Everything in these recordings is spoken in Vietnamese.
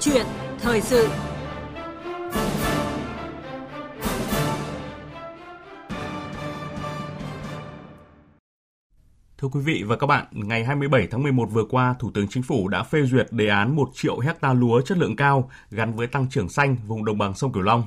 chuyện thời sự Thưa quý vị và các bạn, ngày 27 tháng 11 vừa qua, Thủ tướng Chính phủ đã phê duyệt đề án 1 triệu hecta lúa chất lượng cao gắn với tăng trưởng xanh vùng đồng bằng sông Cửu Long.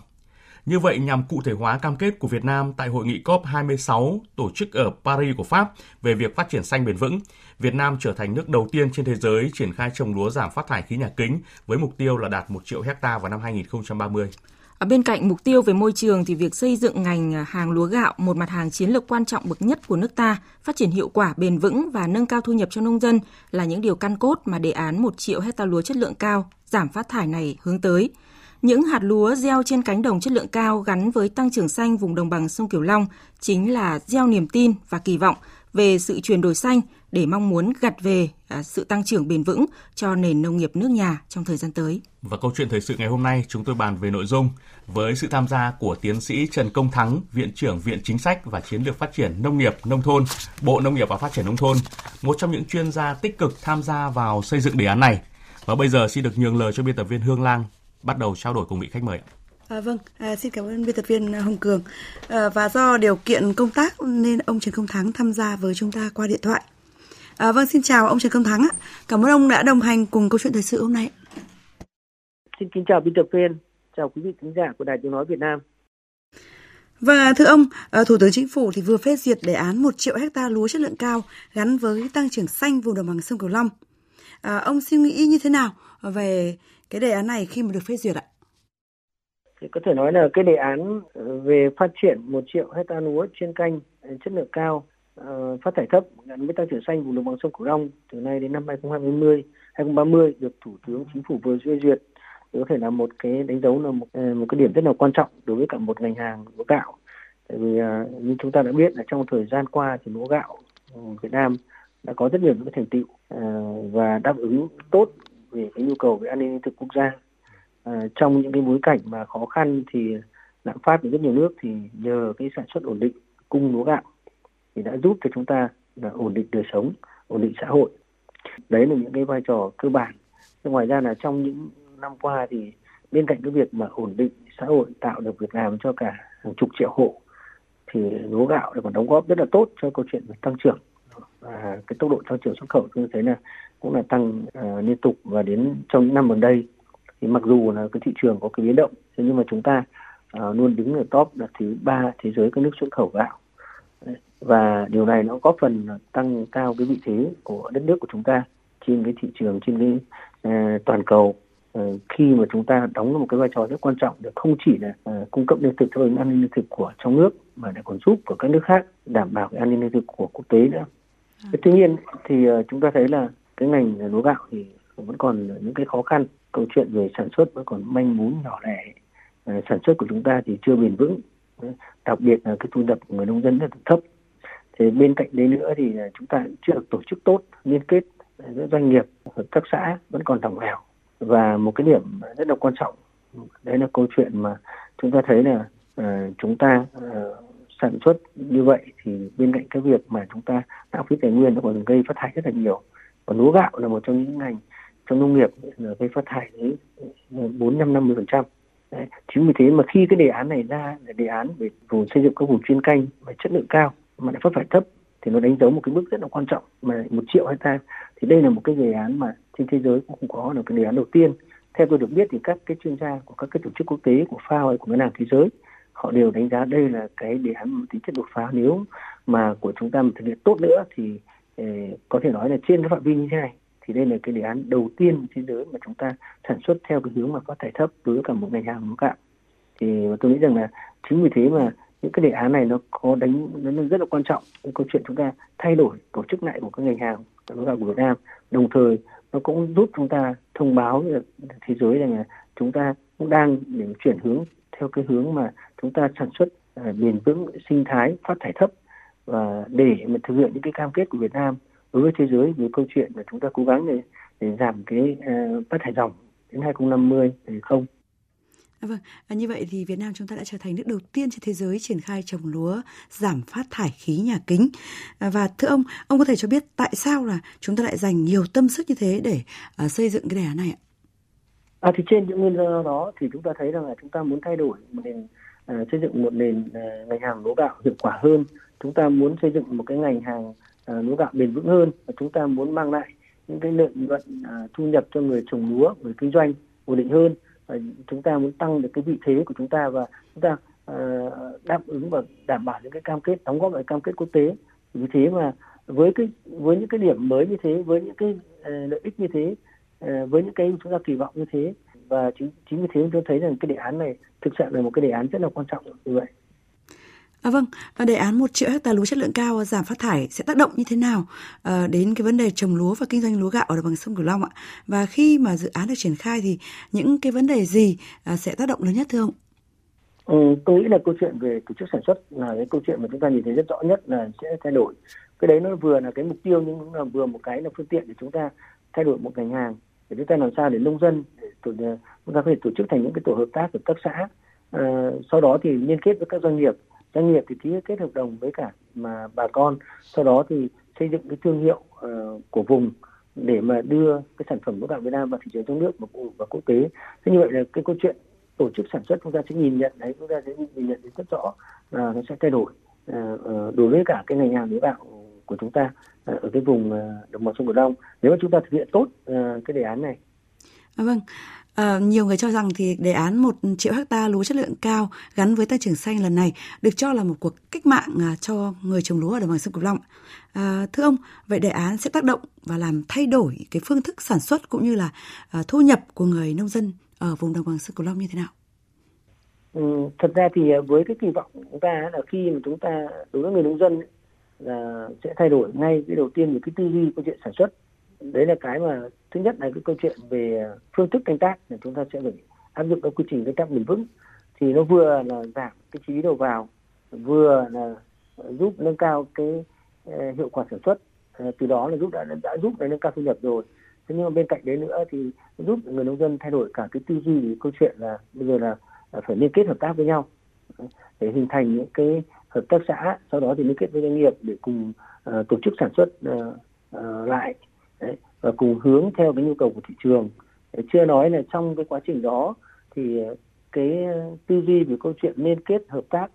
Như vậy nhằm cụ thể hóa cam kết của Việt Nam tại hội nghị COP26 tổ chức ở Paris của Pháp về việc phát triển xanh bền vững, Việt Nam trở thành nước đầu tiên trên thế giới triển khai trồng lúa giảm phát thải khí nhà kính với mục tiêu là đạt 1 triệu hecta vào năm 2030. Ở bên cạnh mục tiêu về môi trường thì việc xây dựng ngành hàng lúa gạo, một mặt hàng chiến lược quan trọng bậc nhất của nước ta, phát triển hiệu quả bền vững và nâng cao thu nhập cho nông dân là những điều căn cốt mà đề án 1 triệu hecta lúa chất lượng cao, giảm phát thải này hướng tới. Những hạt lúa gieo trên cánh đồng chất lượng cao gắn với tăng trưởng xanh vùng đồng bằng sông Cửu Long chính là gieo niềm tin và kỳ vọng về sự chuyển đổi xanh để mong muốn gặt về à, sự tăng trưởng bền vững cho nền nông nghiệp nước nhà trong thời gian tới. Và câu chuyện thời sự ngày hôm nay chúng tôi bàn về nội dung với sự tham gia của tiến sĩ Trần Công Thắng, Viện trưởng Viện Chính sách và Chiến lược Phát triển Nông nghiệp Nông thôn, Bộ Nông nghiệp và Phát triển Nông thôn, một trong những chuyên gia tích cực tham gia vào xây dựng đề án này. Và bây giờ xin được nhường lời cho biên tập viên Hương Lang bắt đầu trao đổi cùng vị khách mời. À, vâng, à, xin cảm ơn biên tập viên Hồng Cường. À, và do điều kiện công tác nên ông Trần Công Thắng tham gia với chúng ta qua điện thoại. À, vâng, xin chào ông Trần Công Thắng. Cảm ơn ông đã đồng hành cùng câu chuyện thời sự hôm nay. Xin kính chào biên tập viên, chào quý vị khán giả của Đài Tiếng Nói Việt Nam. Và thưa ông, à, Thủ tướng Chính phủ thì vừa phê duyệt đề án 1 triệu hecta lúa chất lượng cao gắn với tăng trưởng xanh vùng đồng bằng sông Cửu Long. À, ông suy nghĩ như thế nào về cái đề án này khi mà được phê duyệt ạ? Thì có thể nói là cái đề án ờ, về phát triển một triệu hecta lúa chuyên canh ờ, chất lượng cao, ờ, phát thải thấp gắn với tăng trưởng xanh vùng đồng bằng sông Cửu Long từ nay đến năm 2020, 2030 được Thủ tướng Chính phủ vừa phê duyệt thì có thể là một cái đánh dấu là một một cái điểm rất là quan trọng đối với cả một ngành hàng lúa gạo. Tại vì như chúng ta đã biết là trong thời gian qua thì lúa gạo Việt Nam đã có rất nhiều những cái thành tựu và đáp ứng tốt về cái nhu cầu về an ninh lương thực quốc gia. À, trong những cái bối cảnh mà khó khăn thì lạm phát ở rất nhiều nước thì nhờ cái sản xuất ổn định cung lúa gạo thì đã giúp cho chúng ta là ổn định đời sống ổn định xã hội. Đấy là những cái vai trò cơ bản. Ngoài ra là trong những năm qua thì bên cạnh cái việc mà ổn định xã hội tạo được việc làm cho cả hàng chục triệu hộ thì lúa gạo còn đóng góp rất là tốt cho câu chuyện về tăng trưởng và cái tốc độ tăng trưởng xuất khẩu tôi thấy là cũng là tăng uh, liên tục và đến trong những năm gần đây. Thì mặc dù là cái thị trường có cái biến động thế nhưng mà chúng ta uh, luôn đứng ở top là thứ ba thế giới các nước xuất khẩu gạo. Và điều này nó góp phần tăng cao cái vị thế của đất nước của chúng ta trên cái thị trường trên cái uh, toàn cầu. Uh, khi mà chúng ta đóng một cái vai trò rất quan trọng để không chỉ là uh, cung cấp lương thực cho an ninh lương thực của trong nước mà để còn giúp của các nước khác đảm bảo cái an ninh lương thực của quốc tế nữa. Vâng. Tuy nhiên thì ờ, chúng ta thấy là cái ngành ờ, lúa gạo thì vẫn còn những cái khó khăn câu chuyện về sản xuất vẫn còn manh mún nhỏ lẻ. Ờ, sản xuất của chúng ta thì chưa bền vững. Đặc biệt là cái thu nhập của người nông dân rất là thấp. Thì bên cạnh đấy nữa thì chúng ta chưa được tổ chức tốt liên kết giữa doanh nghiệp hợp tác xã vẫn còn đồng lẻo. Và một cái điểm rất là quan trọng đấy là câu chuyện mà chúng ta thấy là uh, chúng ta uh, sản xuất như vậy thì bên cạnh cái việc mà chúng ta lãng phí tài nguyên nó còn gây phát thải rất là nhiều. Và lúa gạo là một trong những ngành trong nông nghiệp gây phát thải đến bốn năm năm mươi phần trăm. Chính vì thế mà khi cái đề án này ra là đề án về vùng xây dựng các vùng chuyên canh và chất lượng cao mà lại phát thải thấp thì nó đánh dấu một cái bước rất là quan trọng mà một triệu hecta thì đây là một cái đề án mà trên thế giới cũng không có là cái đề án đầu tiên. Theo tôi được biết thì các cái chuyên gia của các cái tổ chức quốc tế của FAO hay của ngân hàng thế giới họ đều đánh giá đây là cái đề án một tính chất đột phá. Nếu mà của chúng ta mà thực hiện tốt nữa thì ờ, có thể nói là trên cái phạm vi như thế này, thì đây là cái đề án đầu tiên trên thế giới mà chúng ta sản xuất theo cái hướng mà phát thải thấp đối với cả một ngành hàng lúa gạo thì tôi nghĩ rằng là chính vì thế mà những cái đề án này nó có đánh, nó rất là quan trọng cái câu chuyện chúng ta thay đổi tổ chức lại của các ngành hàng lúa gạo của Việt Nam. Đồng thời, nó cũng giúp chúng ta thông báo thế giới rằng là chúng ta cũng đang để chuyển hướng theo cái hướng mà chúng ta sản xuất uh, bền vững sinh thái phát thải thấp và để mà thực hiện những cái cam kết của Việt Nam đối với thế giới về câu chuyện là chúng ta cố gắng để, để giảm cái uh, phát thải dòng đến 2050 thì không. À, vâng, à, như vậy thì Việt Nam chúng ta đã trở thành nước đầu tiên trên thế giới triển khai trồng lúa giảm phát thải khí nhà kính. À, và thưa ông, ông có thể cho biết tại sao là chúng ta lại dành nhiều tâm sức như thế để uh, xây dựng cái đề án này ạ? À thì trên những nguyên do đó thì chúng ta thấy rằng là chúng ta muốn thay đổi một nền À, xây dựng một nền à, ngành hàng lúa gạo hiệu quả hơn, chúng ta muốn xây dựng một cái ngành hàng à, lúa gạo bền vững hơn và chúng ta muốn mang lại những cái lợi nhuận thu nhập cho người trồng lúa, người kinh doanh ổn định hơn. Và chúng ta muốn tăng được cái vị thế của chúng ta và chúng ta đáp ứng và đảm bảo những cái cam kết đóng góp lại cam kết quốc tế. Vì thế mà với cái với những cái điểm mới như thế, với những cái uh, lợi ích như thế với những cái chúng ta kỳ vọng như thế và chính chính vì thế tôi thấy rằng cái đề án này thực sự là một cái đề án rất là quan trọng như vậy. À, vâng, và đề án một triệu hecta lúa chất lượng cao giảm phát thải sẽ tác động như thế nào à, đến cái vấn đề trồng lúa và kinh doanh lúa gạo ở đồng bằng sông Cửu Long ạ? Và khi mà dự án được triển khai thì những cái vấn đề gì à, sẽ tác động lớn nhất thưa ông? Ừ, tôi nghĩ là câu chuyện về tổ chức sản xuất là cái câu chuyện mà chúng ta nhìn thấy rất rõ nhất là sẽ thay đổi. Cái đấy nó vừa là cái mục tiêu nhưng cũng là vừa một cái là phương tiện để chúng ta thay đổi một ngành hàng để chúng ta làm sao để nông dân để tổ, ờ, chúng ta có thể tổ chức thành những cái tổ hợp tác hợp tác xã. À, sau đó thì liên kết với các doanh nghiệp. Doanh nghiệp thì ký kết hợp đồng với cả mà bà con. Sau đó thì xây dựng cái thương hiệu uh, của vùng để mà đưa cái sản phẩm lúa gạo Việt Nam vào thị trường trong nước và, và quốc tế. Thế như vậy là cái câu chuyện tổ chức sản xuất chúng ta sẽ nhìn nhận đấy chúng ta sẽ nhìn nhận rất rõ là nó sẽ thay đổi uh, đối với cả cái ngành hàng lúa gạo của chúng ta ờ, ở cái vùng ờ, đồng bằng sông Cửu Long nếu mà chúng ta thực hiện tốt ờ, cái đề án này. À, vâng. À, nhiều người cho rằng thì đề án một triệu hecta lúa chất lượng cao gắn với tăng trưởng xanh lần này được cho là một cuộc cách mạng cho người trồng lúa ở đồng bằng sông Cửu Long. À, thưa ông, vậy đề án sẽ tác động và làm thay đổi cái phương thức sản xuất cũng như là à, thu nhập của người nông dân ở vùng đồng bằng sông Cửu Long như thế nào? Ừ, thật ra thì với cái kỳ vọng của chúng ta là khi mà chúng ta đối với người nông dân là sẽ thay đổi ngay cái đầu tiên về cái tư duy câu chuyện sản xuất. Đấy là cái mà thứ nhất là cái câu chuyện về phương thức canh tác là chúng ta sẽ phải áp dụng các quy trình canh tác bền vững. Thì nó vừa là giảm cái chi phí đầu vào, vừa là giúp nâng cao cái ờ, hiệu quả sản xuất. Ờ, từ đó là giúp đã đã giúp để nâng cao thu nhập rồi. Thế nhưng mà bên cạnh đấy nữa thì giúp người nông dân thay đổi cả cái tư duy cái câu chuyện là bây giờ là ờ, phải liên kết hợp tác với nhau để hình thành những cái hợp tác xã sau đó thì liên kết với doanh nghiệp để cùng uh, tổ chức sản xuất uh, uh, lại. Đấy, và cùng hướng theo cái nhu cầu của thị trường. Đấy, chưa nói là trong cái quá trình đó thì cái tư duy về câu chuyện liên kết hợp tác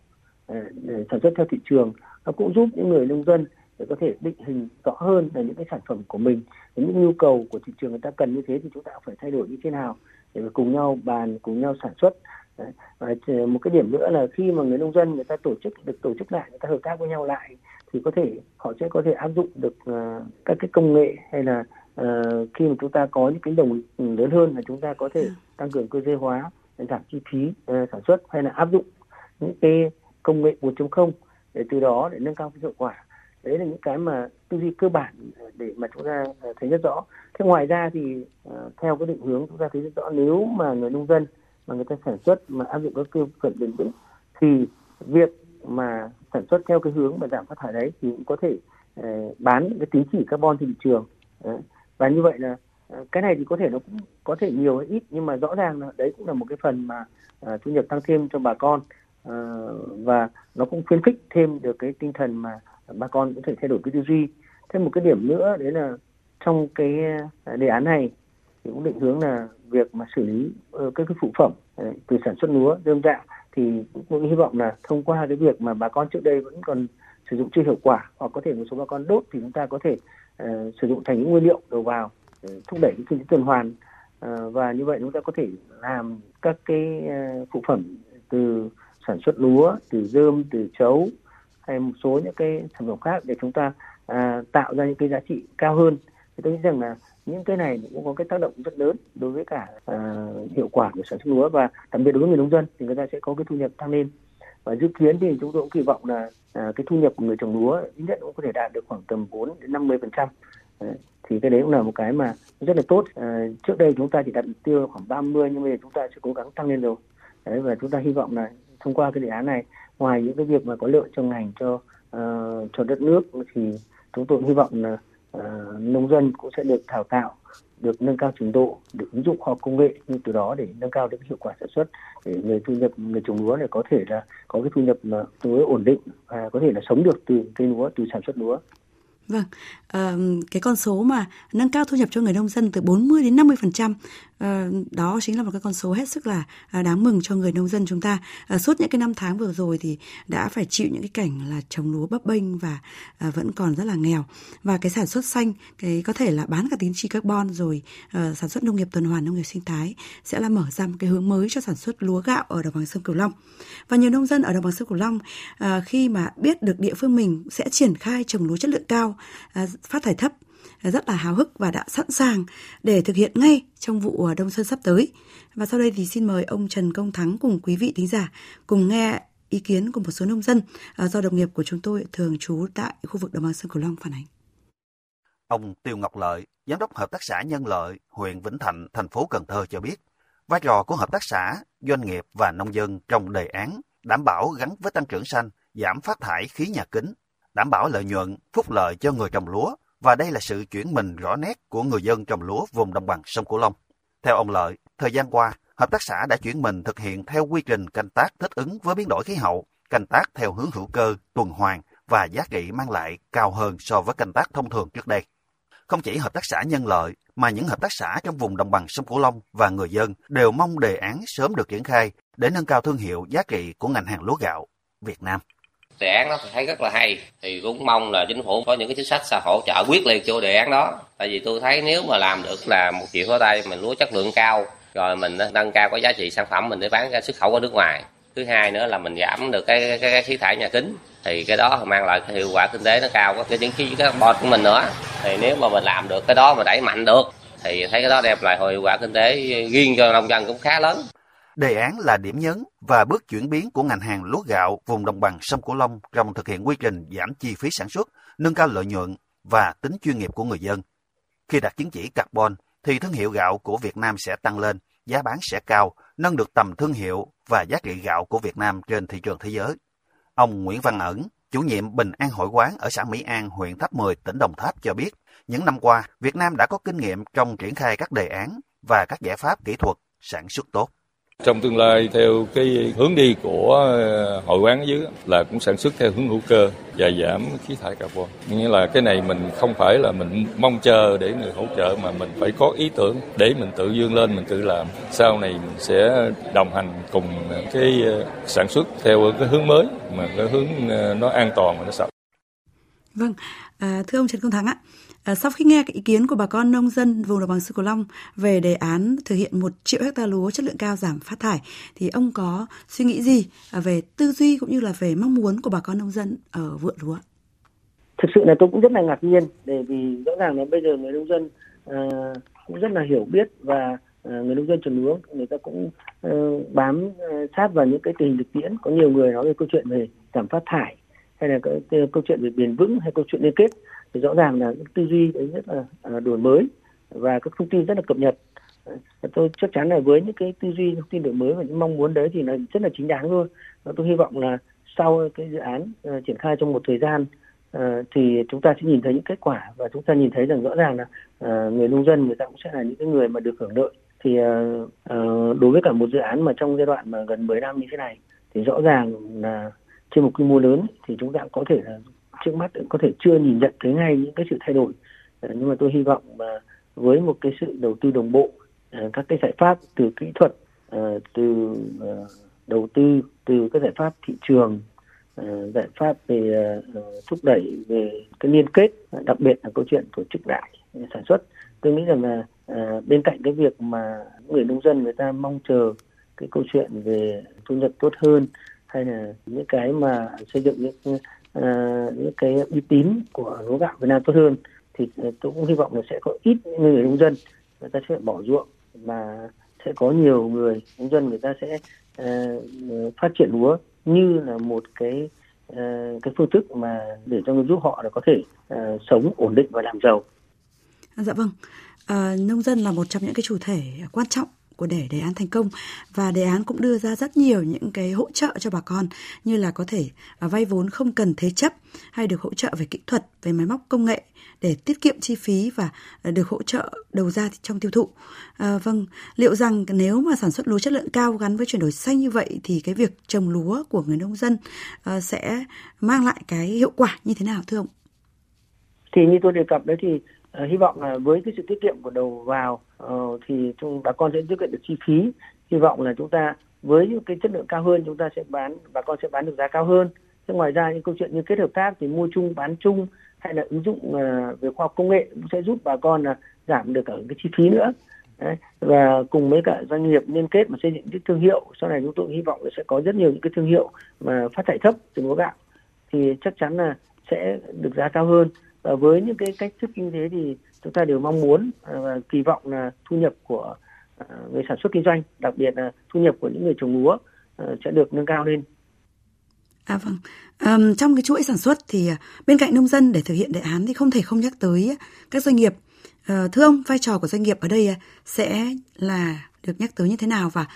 để sản xuất theo thị trường nó cũng giúp những người nông dân để có thể định hình rõ hơn là những cái sản phẩm của mình những nhu cầu của thị trường người ta cần như thế thì chúng ta phải thay đổi như thế nào để cùng nhau bàn cùng nhau sản xuất Đấy. Và một cái điểm nữa là khi mà người nông dân người ta tổ chức được tổ chức lại người ta hợp tác với nhau lại thì có thể họ sẽ có thể áp dụng được uh, các cái công nghệ hay là uh, khi mà chúng ta có những cánh đồng lớn hơn là chúng ta có thể ừ. tăng cường cơ giới hóa giảm chi phí uh, sản xuất hay là áp dụng những cái công nghệ 4.0 để từ đó để nâng cao cái hiệu quả đấy là những cái mà tư duy cơ bản ờ, để mà chúng ta ờ, thấy rất rõ. Thế ngoài ra thì ờ, theo cái định hướng chúng ta thấy rất rõ, nếu mà người nông dân mà người ta sản xuất mà áp dụng các tiêu chuẩn bền vững, thì việc mà sản xuất theo cái hướng mà giảm phát thải đấy thì cũng có thể bán cái tín chỉ carbon trên thị trường và như vậy là cái này thì có thể nó cũng có thể nhiều hay ít, nhưng mà rõ ràng là đấy cũng là một cái phần mà thu nhập tăng thêm cho bà con và nó cũng khuyến khích thêm được cái tinh thần mà bà con có thể thay đổi cái tư duy. Thêm một cái điểm nữa đấy là trong cái à, đề án này thì cũng định hướng là việc mà xử lý uh, các cái phụ phẩm uh, từ sản xuất lúa dơm dạ thì cũng hy vọng là thông qua cái việc mà bà con trước đây vẫn còn sử dụng chưa hiệu quả hoặc có thể một số bà con đốt thì chúng ta có thể uh, sử dụng thành những nguyên liệu đầu vào để thúc đẩy cái kinh tế tuần hoàn. Uh, và như vậy chúng ta có thể làm các cái uh, phụ phẩm từ sản xuất lúa từ dơm từ chấu hay một số những cái sản phẩm khác để chúng ta à, tạo ra những cái giá trị cao hơn. Thì tôi nghĩ rằng là những cái này cũng có cái tác động rất lớn đối với cả à, hiệu quả của sản xuất lúa và đặc biệt đối với người nông dân thì người ta sẽ có cái thu nhập tăng lên. Và dự kiến thì chúng tôi cũng kỳ vọng là à, cái thu nhập của người trồng lúa ít nhất cũng có thể đạt được khoảng tầm 4 đến 50 phần trăm. Thì cái đấy cũng là một cái mà rất là tốt. À, trước đây chúng ta chỉ đặt mục tiêu khoảng 30 nhưng bây giờ chúng ta sẽ cố gắng tăng lên rồi đấy và chúng ta hy vọng là thông qua cái đề án này ngoài những cái việc mà có lợi cho ngành cho uh, cho đất nước thì chúng tôi hy vọng là uh, nông dân cũng sẽ được đào tạo được nâng cao trình độ được ứng dụng khoa học công nghệ nhưng từ đó để nâng cao được hiệu quả sản xuất để người thu nhập người trồng lúa này có thể là có cái thu nhập mà tương đối ổn định và có thể là sống được từ cây lúa từ sản xuất lúa. Vâng, à, cái con số mà nâng cao thu nhập cho người nông dân từ 40 đến 50% À, đó chính là một cái con số hết sức là à, đáng mừng cho người nông dân chúng ta. À, suốt những cái năm tháng vừa rồi thì đã phải chịu những cái cảnh là trồng lúa bấp bênh và à, vẫn còn rất là nghèo. Và cái sản xuất xanh, cái có thể là bán cả tín chi carbon rồi à, sản xuất nông nghiệp tuần hoàn, nông nghiệp sinh thái sẽ là mở ra một cái hướng mới cho sản xuất lúa gạo ở đồng bằng sông Cửu Long. Và nhiều nông dân ở đồng bằng sông Cửu Long à, khi mà biết được địa phương mình sẽ triển khai trồng lúa chất lượng cao, à, phát thải thấp rất là háo hức và đã sẵn sàng để thực hiện ngay trong vụ ờ, đông xuân sắp tới. Và sau đây thì xin mời ông Trần Công Thắng cùng quý vị thính giả cùng nghe ý kiến của một số nông dân ờ, do đồng nghiệp của chúng tôi thường trú tại khu vực đồng bằng sông Cửu Long phản ánh. Ông Tiêu Ngọc Lợi, giám đốc hợp tác xã Nhân Lợi, huyện Vĩnh Thạnh, thành phố Cần Thơ cho biết, vai trò của hợp tác xã, doanh nghiệp và nông dân trong đề án đảm bảo gắn với tăng trưởng xanh, giảm phát thải khí nhà kính, đảm bảo lợi nhuận, phúc lợi cho người trồng lúa và đây là sự chuyển mình rõ nét của người dân trồng lúa vùng đồng bằng sông Cửu Long. Theo ông Lợi, thời gian qua, hợp tác xã đã chuyển mình thực hiện theo quy trình canh tác thích ứng với biến đổi khí hậu, canh tác theo hướng hữu cơ, tuần hoàn và giá trị mang lại cao hơn so với canh tác thông thường trước đây. Không chỉ hợp tác xã nhân lợi, mà những hợp tác xã trong vùng đồng bằng sông Cửu Long và người dân đều mong đề án sớm được triển khai để nâng cao thương hiệu giá trị của ngành hàng lúa gạo Việt Nam đề án đó thấy rất là hay. Thì cũng mong là chính phủ có những cái chính sách xã hỗ trợ quyết liệt cho đề án đó. Tại vì tôi thấy nếu mà làm được là một triệu khối tay mình lúa chất lượng cao rồi mình nâng cao cái giá trị sản phẩm mình để bán ra xuất khẩu ở nước ngoài. Thứ hai nữa là mình giảm được cái cái, cái khí thải nhà kính thì cái đó mang lại cái hiệu quả kinh tế nó cao có những khí carbon của mình nữa. Thì nếu mà mình làm được cái đó mà đẩy mạnh được thì thấy cái đó đem lại hiệu quả kinh tế riêng cho nông dân cũng khá lớn. Đề án là điểm nhấn và bước chuyển biến của ngành hàng lúa gạo vùng đồng bằng sông Cửu Long trong thực hiện quy trình giảm chi phí sản xuất, nâng cao lợi nhuận và tính chuyên nghiệp của người dân. Khi đạt chứng chỉ carbon thì thương hiệu gạo của Việt Nam sẽ tăng lên, giá bán sẽ cao, nâng được tầm thương hiệu và giá trị gạo của Việt Nam trên thị trường thế giới. Ông Nguyễn Văn Ẩn, chủ nhiệm Bình An Hội quán ở xã Mỹ An, huyện Tháp 10, tỉnh Đồng Tháp cho biết, những năm qua, Việt Nam đã có kinh nghiệm trong triển khai các đề án và các giải pháp kỹ thuật sản xuất tốt. Trong tương lai theo cái hướng đi của ờ, hội quán ở dưới là cũng sản xuất theo hướng hữu cơ và giảm khí thải carbon. Nghĩa là cái này mình không phải là mình mong chờ để người hỗ trợ mà mình phải có ý tưởng để mình tự dương lên mình tự làm. Sau này mình sẽ đồng hành cùng cái ờ, sản xuất theo cái hướng mới mà cái hướng ờ, nó an toàn và nó sạch. Vâng, à, thưa ông Trần Công Thắng ạ, À, sau khi nghe ý kiến của bà con nông dân vùng đồng bằng sông Cửu Long về đề án thực hiện một triệu hecta lúa chất lượng cao giảm phát thải, thì ông có suy nghĩ gì à, về tư duy cũng như là về mong muốn của bà con nông dân ở vựa lúa? Thực sự là tôi cũng rất là ngạc nhiên, bởi vì rõ ràng là bây giờ người nông dân à, cũng rất là hiểu biết và à, người nông dân trồng lúa người ta cũng uh, bám uh, sát vào những cái tình hình thực tiễn. Có nhiều người nói về câu chuyện về giảm phát thải hay là cái, cái câu chuyện về bền vững hay câu chuyện liên kết thì rõ ràng là tư duy đấy rất là à, đổi mới và các thông tin rất là cập nhật. Tôi chắc chắn là với những cái tư duy thông tin đổi mới và những mong muốn đấy thì là rất là chính đáng thôi. Và tôi hy vọng là sau cái dự án uh, triển khai trong một thời gian uh, thì chúng ta sẽ nhìn thấy những kết quả và chúng ta nhìn thấy rằng rõ ràng là uh, người nông dân người ta cũng sẽ là những cái người mà được hưởng lợi. Thì uh, uh, đối với cả một dự án mà trong giai đoạn mà gần 10 năm như thế này thì rõ ràng là trên một quy mô lớn thì chúng ta cũng có thể là trước mắt có thể chưa nhìn nhận thấy ngay những cái sự thay đổi. Ờ, nhưng mà tôi hy vọng mà với một cái sự đầu tư đồng bộ ờ, các cái giải pháp từ kỹ thuật ờ, từ đầu tư từ các giải pháp thị trường giải pháp về thúc đẩy về cái liên kết, đặc biệt là câu chuyện tổ chức lại sản xuất. Tôi nghĩ rằng là bên cạnh cái việc mà người nông dân người ta mong chờ cái câu chuyện về thu nhập tốt hơn, hay là những cái mà xây dựng những Ờ, những cái uy tín của lúa gạo Việt Nam tốt hơn thì ờ, tôi cũng hy vọng là sẽ có ít người nông dân người ta sẽ bỏ ruộng mà sẽ có nhiều người nông dân người ta sẽ uh, phát triển lúa như là một cái uh, cái phương thức mà để cho giúp họ là có thể uh, sống ổn định và làm giàu. Dạ vâng, à, nông dân là một trong những cái chủ thể quan trọng của để đề án thành công và đề án cũng đưa ra rất nhiều những cái hỗ trợ cho bà con như là có thể à, vay vốn không cần thế chấp hay được hỗ trợ về kỹ thuật về máy móc công nghệ để tiết kiệm chi phí và à, được hỗ trợ đầu ra trong tiêu thụ. À, vâng, liệu rằng nếu mà sản xuất lúa chất lượng cao gắn với chuyển đổi xanh như vậy thì cái việc trồng lúa của người nông dân à, sẽ mang lại cái hiệu quả như thế nào thưa ông? thì như tôi đề cập đấy thì Ờ, hy vọng là với cái sự tiết kiệm của đầu vào ờ, thì bà con sẽ tiết kiệm được chi phí. Hy vọng là chúng ta với những cái chất lượng cao hơn, chúng ta sẽ bán, bà con sẽ bán được giá cao hơn. Thế ngoài ra, những câu chuyện như kết hợp tác thì mua chung, bán chung hay là ứng dụng ờ, về khoa học công nghệ cũng sẽ giúp bà con là giảm được ở cái chi phí nữa. Đấy. và cùng với cả doanh nghiệp liên kết mà xây dựng cái thương hiệu, sau này chúng tôi hy vọng là sẽ có rất nhiều những cái thương hiệu mà phát thải thấp từ lúa gạo, thì chắc chắn là sẽ được giá cao hơn và với những cái cách thức như thế thì chúng ta đều mong muốn ờ, và kỳ vọng là thu nhập của ờ, người sản xuất kinh doanh đặc biệt là thu nhập của những người trồng lúa sẽ được nâng cao lên À vâng, à, trong cái chuỗi sản xuất thì bên cạnh nông dân để thực hiện đề án thì không thể không nhắc tới các doanh nghiệp. À, thưa ông, vai trò của doanh nghiệp ở đây sẽ là được nhắc tới như thế nào và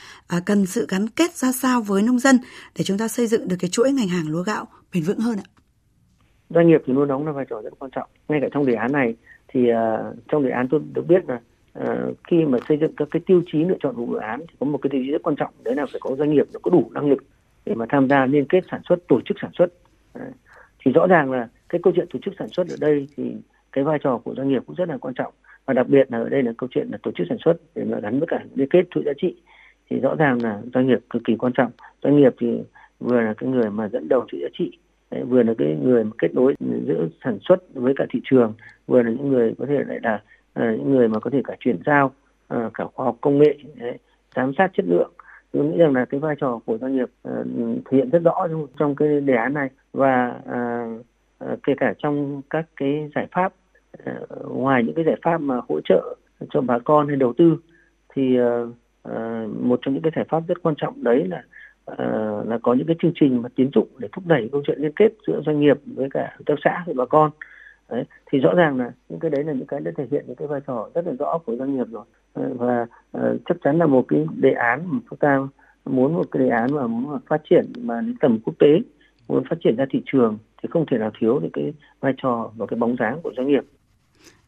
cần sự gắn kết ra sao với nông dân để chúng ta xây dựng được cái chuỗi ngành hàng lúa gạo bền vững hơn ạ? Doanh nghiệp thì luôn đóng là vai trò rất quan trọng. Ngay cả trong đề án này thì uh, trong đề án tôi được biết là uh, khi mà xây dựng các cái tiêu chí lựa chọn vụ dự án thì có một cái tiêu chí rất quan trọng. Đấy là phải có doanh nghiệp nó có đủ năng lực để mà tham gia liên kết sản xuất tổ chức sản xuất. Uh, thì rõ ràng là cái câu chuyện tổ chức sản xuất ở đây thì cái vai trò của doanh nghiệp cũng rất là quan trọng. Và đặc biệt là ở đây là câu chuyện là tổ chức sản xuất để mà gắn với cả liên kết chuỗi giá trị. Thì rõ ràng là doanh nghiệp cực kỳ quan trọng. Doanh nghiệp thì vừa là cái người mà dẫn đầu chuỗi giá trị. Đấy, vừa là cái người mà kết nối giữa sản xuất với cả thị trường vừa là những người có thể lại là à, những người mà có thể cả chuyển giao à, cả khoa học công nghệ đấy, giám sát chất lượng. Tôi nghĩ rằng là cái vai trò của doanh nghiệp à, thể hiện rất rõ trong, cái đề án này và à, à, kể cả trong các cái giải pháp à, ngoài những cái giải pháp mà hỗ trợ cho bà con hay đầu tư thì à, à, một trong những cái giải pháp rất quan trọng đấy là uh, là có những cái chương trình mà tiến dụng để thúc đẩy câu chuyện liên kết giữa doanh nghiệp với cả hợp tác xã với bà con. Đấy thì rõ ràng là những cái đấy là những cái đã thể hiện những cái vai trò rất là rõ của doanh nghiệp rồi. Ờ, và uh, chắc chắn là một cái đề án mà chúng ta muốn một cái đề án mà muốn phát triển mà đến tầm quốc tế muốn phát triển ra thị trường thì không thể nào thiếu được cái vai trò và cái bóng dáng của doanh nghiệp.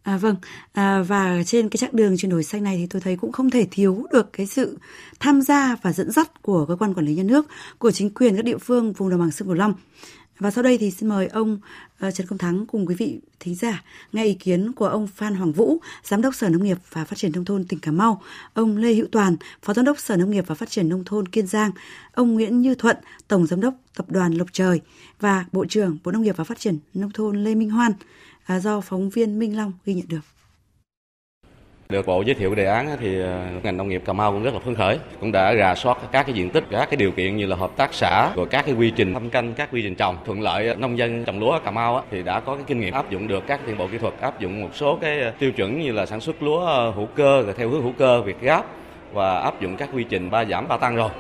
À, vâng, à, và trên cái chặng đường chuyển đổi xanh này thì tôi thấy cũng không thể thiếu được cái sự tham gia và dẫn dắt của cơ quan quản lý nhà nước, của chính quyền các địa phương vùng đồng bằng sông Cửu Long. Và sau đây thì xin mời ông ờ, Trần Công Thắng cùng quý vị thính giả nghe ý kiến của ông Phan Hoàng Vũ, Giám đốc Sở Nông nghiệp và Phát triển Nông thôn tỉnh Cà Mau, ông Lê Hữu Toàn, Phó Giám đốc Sở Nông nghiệp và Phát triển Nông thôn Kiên Giang, ông Nguyễn Như Thuận, Tổng Giám đốc Tập đoàn Lộc Trời và Bộ trưởng Bộ Nông nghiệp và Phát triển Nông thôn Lê Minh Hoan do phóng viên Minh Long ghi nhận được. Được Bộ giới thiệu đề án thì ờ, ngành nông nghiệp Cà Mau cũng rất là phấn khởi, cũng đã rà soát các cái diện tích, các cái điều kiện như là hợp tác xã, rồi các cái quy trình thâm canh, các quy trình trồng thuận lợi nông dân trồng lúa ở Cà Mau thì đã có cái kinh nghiệm áp dụng được các tiến bộ kỹ thuật, áp dụng một số cái ờ, tiêu chuẩn như là sản xuất lúa ờ, hữu cơ rồi theo hướng hữu cơ, việt gáp và áp dụng các quy trình ba giảm ba tăng rồi.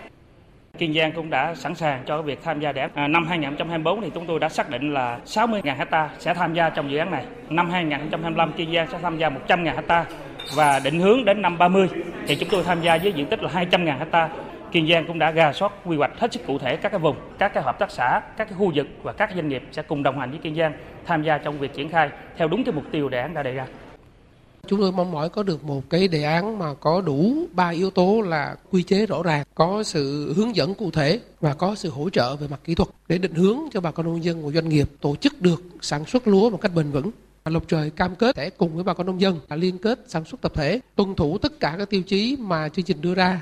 Kiên Giang cũng đã sẵn sàng cho việc tham gia đề án. À, năm 2024 thì chúng tôi đã xác định là 60.000 hecta sẽ tham gia trong dự án này. Năm 2025 Kiên Giang sẽ tham gia 100.000 hecta và định hướng đến năm 30 thì chúng tôi tham gia với diện tích là 200.000 hecta. Kiên Giang cũng đã gà soát quy hoạch hết sức cụ thể các cái vùng, các cái hợp tác xã, các cái khu vực và các doanh nghiệp sẽ cùng đồng hành với Kiên Giang tham gia trong việc triển khai theo đúng cái mục tiêu đề án đã đề ra. Chúng tôi mong mỏi có được một cái đề án mà có đủ ba yếu tố là quy chế rõ ràng, có sự hướng dẫn cụ thể và có sự hỗ trợ về mặt kỹ thuật để định hướng cho bà con nông dân và doanh nghiệp tổ chức được sản xuất lúa một cách bền vững. Lộc Trời cam kết sẽ cùng với bà con nông dân liên kết sản xuất tập thể, tuân thủ tất cả các tiêu chí mà chương trình đưa ra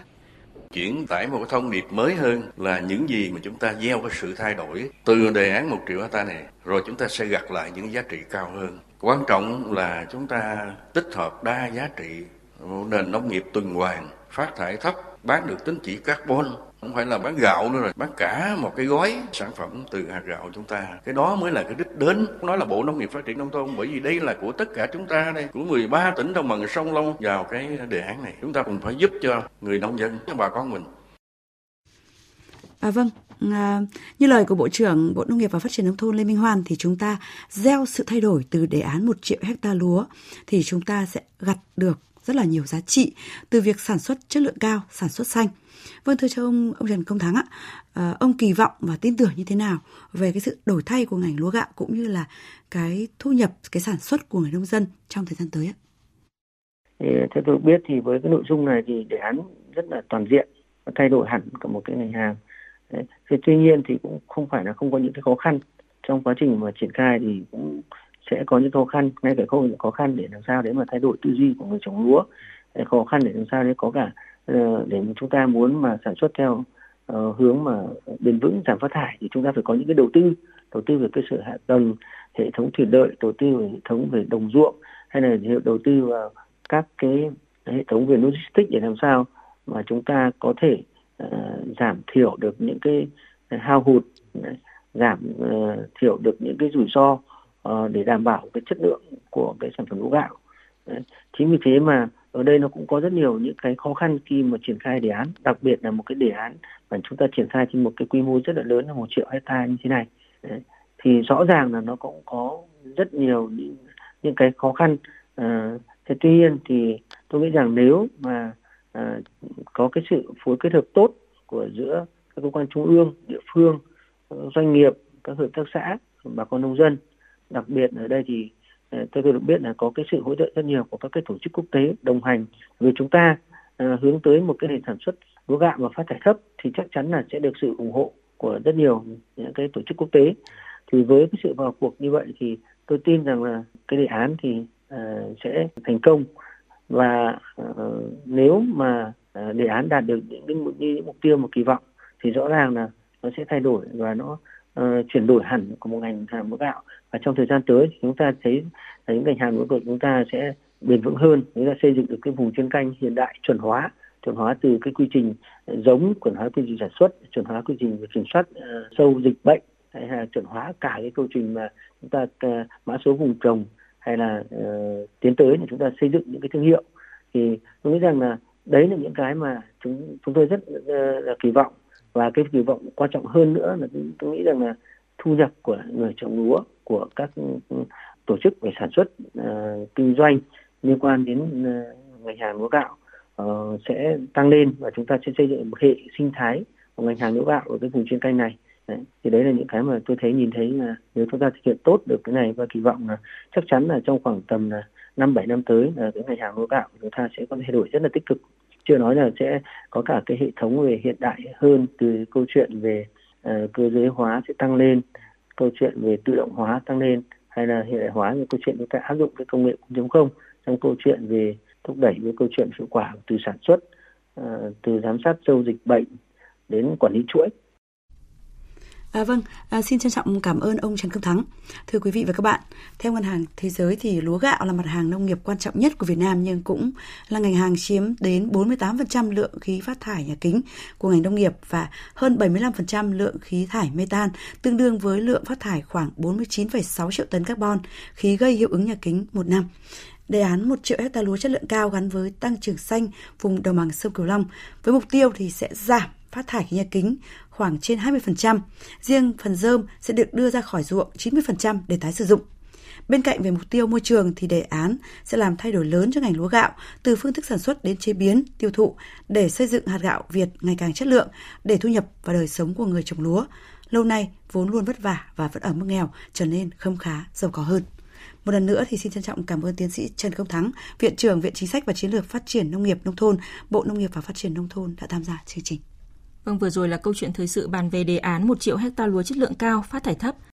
chuyển tải một cái thông điệp mới hơn là những gì mà chúng ta gieo cái sự thay đổi từ đề án một triệu hecta này, rồi chúng ta sẽ gặt lại những giá trị cao hơn. Quan trọng là chúng ta tích hợp đa giá trị một nền nông nghiệp tuần hoàn, phát thải thấp, bán được tính chỉ carbon không phải là bán gạo nữa rồi bán cả một cái gói sản phẩm từ hạt gạo chúng ta. Cái đó mới là cái đích đến. Nói là bộ nông nghiệp phát triển nông thôn bởi vì đây là của tất cả chúng ta đây của 13 tỉnh đồng bằng sông Long vào cái đề án này. Chúng ta cũng phải giúp cho người nông dân cho bà con mình. À vâng, à, như lời của Bộ trưởng Bộ Nông nghiệp và Phát triển Nông thôn Lê Minh Hoan thì chúng ta gieo sự thay đổi từ đề án 1 triệu hecta lúa thì chúng ta sẽ gặt được rất là nhiều giá trị từ việc sản xuất chất lượng cao, sản xuất xanh. Vâng thưa cho ông ông Trần Công Thắng ạ, à, ông kỳ vọng và tin tưởng như thế nào về cái sự đổi thay của ngành lúa gạo cũng như là cái thu nhập, cái sản xuất của người nông dân trong thời gian tới ạ? Theo tôi biết thì với cái nội dung này thì đề án rất là toàn diện và thay đổi hẳn cả một cái ngành hàng Thế tuy nhiên thì cũng không phải là không có những cái khó khăn trong quá trình mà triển khai thì cũng sẽ có những khó khăn ngay cả không khó khăn để làm sao để mà thay đổi tư duy của người trồng lúa khó khăn để làm sao để có cả ờ, để chúng ta muốn mà sản xuất theo uh, hướng mà bền vững giảm phát thải thì chúng ta phải có những cái đầu tư đầu tư về cơ sở hạ tầng hệ thống thủy lợi đầu tư về hệ thống về đồng ruộng hay là đầu tư vào các cái hệ thống về logistics để làm sao mà chúng ta có thể uh, giảm thiểu được những cái hao hụt giảm uh, thiểu được những cái rủi ro. uh, Ờ, để đảm bảo cái chất lượng của cái sản phẩm lúa gạo Đấy. chính vì thế mà ở đây nó cũng có rất nhiều những cái khó khăn khi mà triển khai đề án đặc biệt là một cái đề án mà chúng ta triển khai trên một cái quy mô rất là lớn là một triệu hecta như thế này Đấy. thì rõ ràng là nó cũng có rất nhiều những, những cái khó khăn à, thế tuy nhiên thì tôi nghĩ rằng nếu mà à, có cái sự phối kết hợp tốt của giữa các cơ quan trung ương địa phương doanh nghiệp các hợp tác xã bà con nông dân đặc biệt ở đây thì ờ, tôi tôi được biết là có cái sự hỗ trợ rất nhiều của các cái tổ chức quốc tế đồng hành. Vì chúng ta à, hướng tới một cái nền sản xuất lúa gạo và phát thải thấp thì chắc chắn là sẽ được sự ủng hộ của rất nhiều những cái tổ chức quốc tế. Thì với cái sự vào cuộc như vậy thì tôi tin rằng là cái đề án thì ờ, sẽ thành công. Và nếu mà đề án đạt được những cái những mục tiêu mà kỳ vọng thì rõ ràng là nó sẽ thay đổi và nó uh, chuyển đổi hẳn của một ngành hàng lúa gạo. Và trong thời gian tới thì chúng ta thấy là những ngành hàng lúa của chúng ta sẽ bền vững hơn. Chúng ta xây dựng được cái vùng chuyên canh hiện đại chuẩn hóa chuẩn hóa từ cái quy trình giống chuẩn hóa quy trình sản xuất chuẩn hóa quy trình kiểm soát uh, sâu dịch bệnh hay là chuẩn hóa cả cái câu trình mà chúng ta uh, mã số vùng trồng hay là uh, tiến tới để chúng ta xây dựng những cái thương hiệu. Thì tôi nghĩ rằng là đấy là những cái mà chúng chúng tôi rất uh, là kỳ vọng và cái kỳ vọng quan trọng hơn nữa là tôi nghĩ rằng là thu nhập của người trồng lúa của các ừ, tổ chức về sản xuất uh, kinh doanh liên quan đến uh, ngành hàng lúa gạo uh, sẽ tăng lên và chúng ta sẽ xây dựng một hệ sinh thái của ngành hàng lúa gạo ở cái vùng chuyên canh này đấy. thì đấy là những cái mà tôi thấy nhìn thấy là nếu chúng ta thực hiện tốt được cái này và kỳ vọng là chắc chắn là trong khoảng tầm là năm bảy năm tới là cái ngành hàng lúa gạo chúng ta sẽ có thay đổi rất là tích cực chưa nói là sẽ có cả cái hệ thống về hiện đại hơn từ câu chuyện về uh, cơ giới hóa sẽ tăng lên câu chuyện về tự động hóa tăng lên hay là hiện đại hóa những câu chuyện chúng ta áp dụng cái công nghệ 4.0 trong câu chuyện về thúc đẩy cái câu chuyện hiệu quả từ sản xuất uh, từ giám sát sâu dịch bệnh đến quản lý chuỗi. À, vâng, à, xin trân trọng cảm ơn ông Trần Công Thắng. Thưa quý vị và các bạn, theo Ngân hàng Thế giới thì lúa gạo là mặt hàng nông nghiệp quan trọng nhất của Việt Nam nhưng cũng là ngành hàng chiếm đến 48% lượng khí phát thải nhà kính của ngành nông nghiệp và hơn 75% lượng khí thải metan, tương đương với lượng phát thải khoảng 49,6 triệu tấn carbon, khí gây hiệu ứng nhà kính một năm đề án 1 triệu hecta lúa chất lượng cao gắn với tăng trưởng xanh vùng đồng bằng sông Cửu Long với mục tiêu thì sẽ giảm phát thải khí nhà kính khoảng trên 20%. Riêng phần dơm sẽ được đưa ra khỏi ruộng 90% để tái sử dụng. Bên cạnh về mục tiêu môi trường thì đề án sẽ làm thay đổi lớn cho ngành lúa gạo từ phương thức sản xuất đến chế biến, tiêu thụ để xây dựng hạt gạo Việt ngày càng chất lượng để thu nhập và đời sống của người trồng lúa. Lâu nay vốn luôn vất vả và vẫn ở mức nghèo trở nên khâm khá giàu có hơn. Một lần nữa thì xin trân trọng cảm ơn tiến sĩ Trần Công Thắng, Viện trưởng Viện Chính sách và Chiến lược Phát triển Nông nghiệp Nông thôn, Bộ Nông nghiệp và Phát triển Nông thôn đã tham gia chương trình. Vâng, vừa rồi là câu chuyện thời sự bàn về đề án 1 triệu hecta lúa chất lượng cao phát thải thấp.